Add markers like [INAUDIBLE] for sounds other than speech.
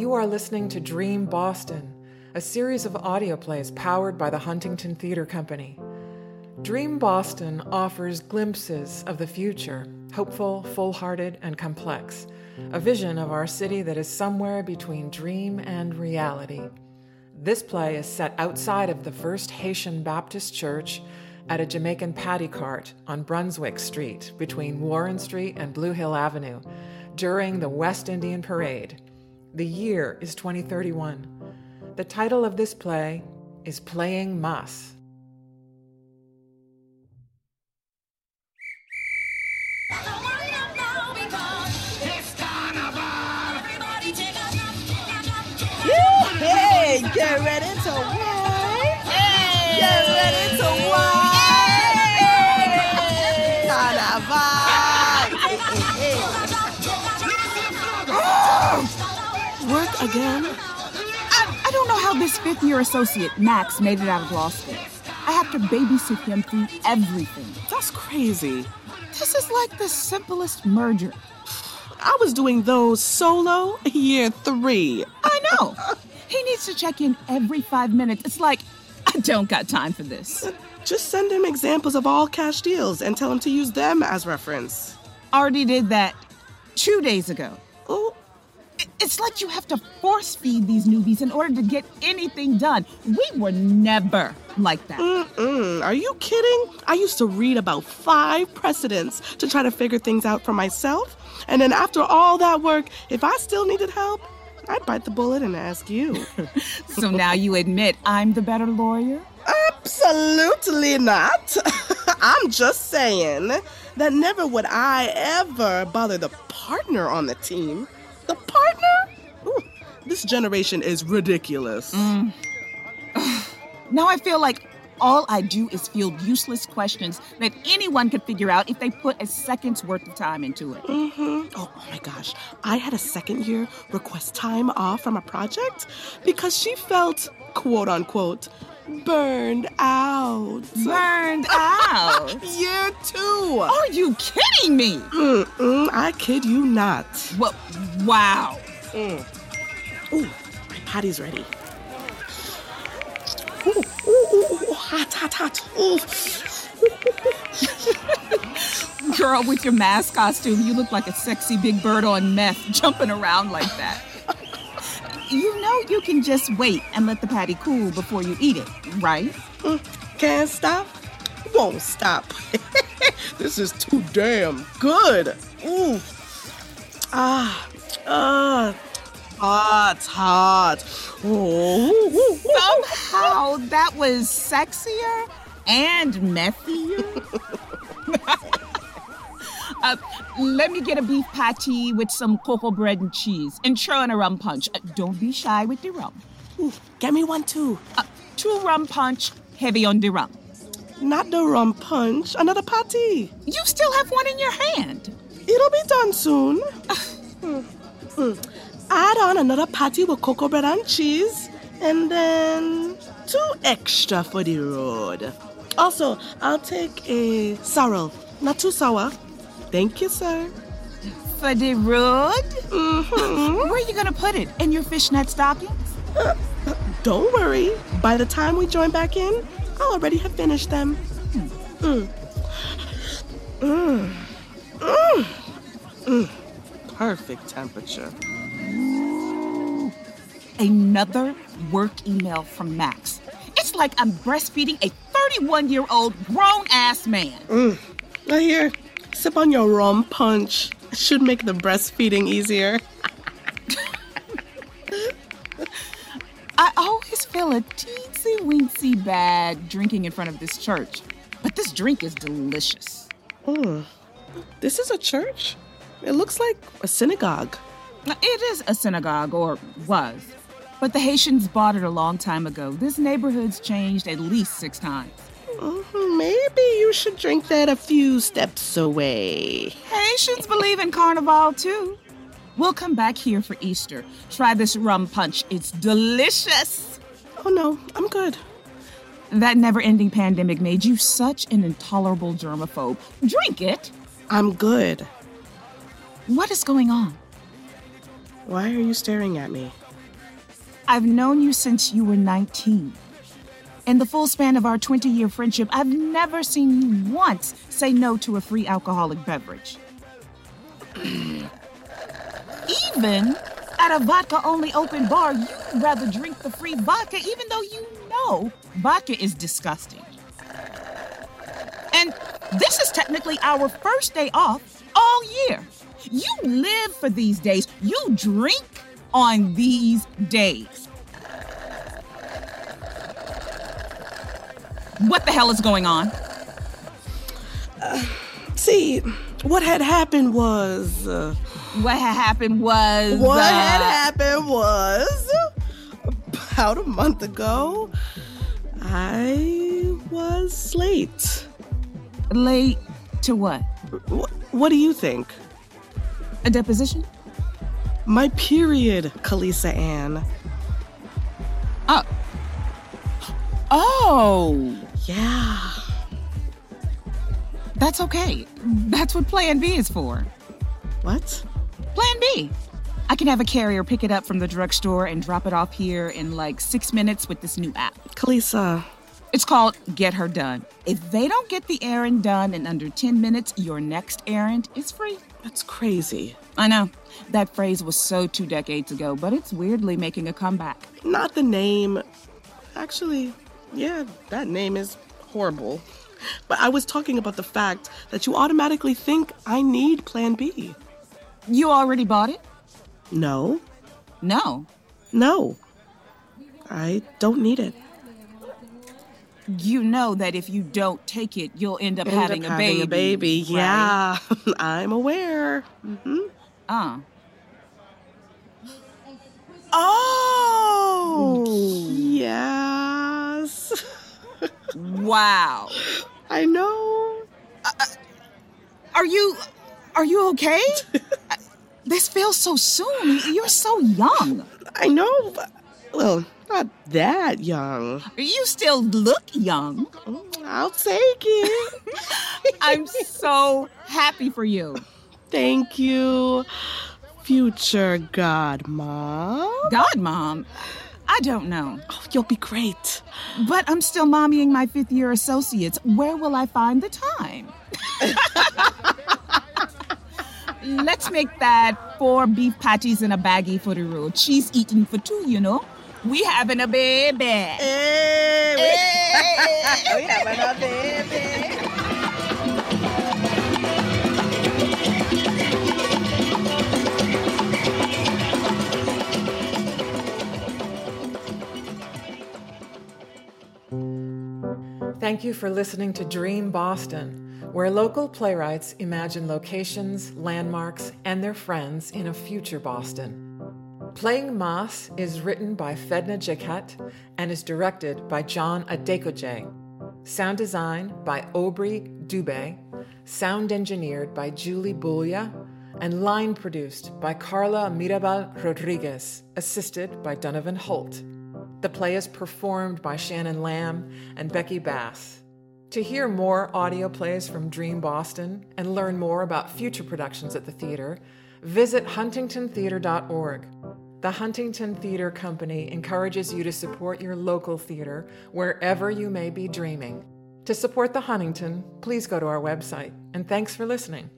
You are listening to Dream Boston, a series of audio plays powered by the Huntington Theater Company. Dream Boston offers glimpses of the future, hopeful, full hearted, and complex, a vision of our city that is somewhere between dream and reality. This play is set outside of the First Haitian Baptist Church at a Jamaican patty cart on Brunswick Street between Warren Street and Blue Hill Avenue during the West Indian Parade. The year is 2031. The title of this play is Playing Mas. Hey, get ready to wine. Get ready to wine. Work again? I, I don't know how this fifth year associate, Max, made it out of law school. I have to babysit him through everything. That's crazy. This is like the simplest merger. I was doing those solo year three. I know. he needs to check in every five minutes. It's like, I don't got time for this. Just send him examples of all cash deals and tell him to use them as reference. Already did that two days ago. Oh, It's like you have to force feed these newbies in order to get anything done. We were never like that. mm-mm. Are you kidding? I used to read about five precedents to try to figure things out for myself. And then after all that work, if I still needed help, I'd bite the bullet and ask you. [LAUGHS] So now you admit I'm the better lawyer? Absolutely not. [LAUGHS] I'm just saying that never would I ever bother the partner on the team. The partner? Ooh, this generation is ridiculous. [SIGHS] Now I feel like all I do is field useless questions that anyone could figure out if they put a second's worth of time into it. hmm Oh, oh my gosh. I had a second year request time off from a project because she felt, quote unquote, burned out. Burned out. [LAUGHS] Year two. Are you kidding me? Mm-mm, I kid you not. Well, wow. Mm. Ooh, my patty's ready. Ooh, ooh, ooh, ooh, hot, hot, hot. Ooh. [LAUGHS] Girl, with your mask costume, you look like a sexy big bird on meth jumping around like that. You know you can just wait and let the patty cool before you eat it, right? Can't stop, won't stop. [LAUGHS] this is too damn good. Ooh. Ah, ah, hot, hot. Oh, Somehow that was sexier and methier. [LAUGHS] uh, let me get a beef patty with some cocoa bread and cheese and churn a rum punch. Uh, don't be shy with the rum. Ooh, get me one too. Uh, two rum punch, heavy on the rum. Not the rum punch, another patty. You still have one in your hand. It'll be done soon. [LAUGHS] Hmm, hmm. Add on another patty with cocoa bread and cheese, and then two extra for the road. Also, I'll take a sorrel, not too sour. Thank you, sir. For the road? hmm Where are you gonna put it? In your fishnet stockings? [LAUGHS] Don't worry. By the time we join back in, I'll already have finished them. Mm. Mm. Mm. Mm. Perfect temperature. Another work email from Max. It's like I'm breastfeeding a 31 year old grown ass man. Now here, sip on your rum punch. Should make the breastfeeding easier. I always feel a teensy weensy bad drinking in front of this church, but this drink is delicious. Mm. This is a church? It looks like a synagogue. It is a synagogue, or was, but the Haitians bought it a long time ago. This neighborhood's changed at least six times. Mhm, Maybe you should drink that a few steps away. Haitians believe in carnival too. We'll come back here for Easter. Try this rum punch. It's delicious. Oh no, I'm good. That never ending pandemic made you such an intolerable germaphobe. Drink it. I'm good. What is going on? Why are you staring at me? I've known you since you were 19. In the full span of our 20 year friendship, I've never seen you once say no to a free alcoholic beverage. [CLEARS THROAT] Even at a vodka only open bar, you'd rather drink the free vodka, even though you know vodka is disgusting. And this is technically our first day off all year. You live for these days, you drink on these days. What the hell is going on? [SIGHS] See, what had happened was. Uh, What had happened was. what uh, had happened was. About a month ago, I was late. Late to what? Wh- what do you think? A deposition? My period, Kalisa Ann. Oh. Oh. Yeah. That's okay. That's what Plan B is for. What? Plan B. I can have a carrier pick it up from the drugstore and drop it off here in like six minutes with this new app. Kalisa, It's called Get Her Done. If they don't get the errand done in under 10 minutes, your next errand is free. that's crazy. I know. That phrase was so two decades ago, but it's weirdly making a comeback. Not the name. Actually, yeah, that name is horrible. But I was talking about the fact that you automatically think I need Plan B. You already bought it? No, No. no. I don't need it. You know that if you don't take it, you'll end up End having, up a, baby, a baby. right? Yeah, [LAUGHS] I'm aware. hmm Uh. Oh, Wow. I know. Are you are you okay? Uh, [LAUGHS] this feels so soon. You're so young. I know. but- Well, not that young. You still look young. I'll take it. [LAUGHS] I'm so happy for you. Thank you, future godmom. God, mom. I don't know. Oh, you'll be great. But I'm still mommying my fifth year associates. Where will I find the time? [LAUGHS] Let's make that four beef patties in a baggie for the road. Cheese eating for two, you know. We having a baby. Hey, we, [LAUGHS] we having a baby. Thank you for listening to Dream Boston, where local playwrights imagine locations, landmarks, and their friends in a future Boston. Playing Mas is written by Fedna Jacquet and is directed by John Adekoje. Sound design by Aubrey Dubé, sound engineered by Julie Bulia, and line produced by Carla Mirabal Rodriguez, assisted by Donovan Holt. The play is performed by Shannon Lamb and Becky Bass. To hear more audio plays from Dream Boston and learn more about future productions at the theater, visit huntingtontheater.org. The Huntington Theater Company encourages you to support your local theater wherever you may be dreaming. To support the Huntington, please go to our website. And thanks for listening.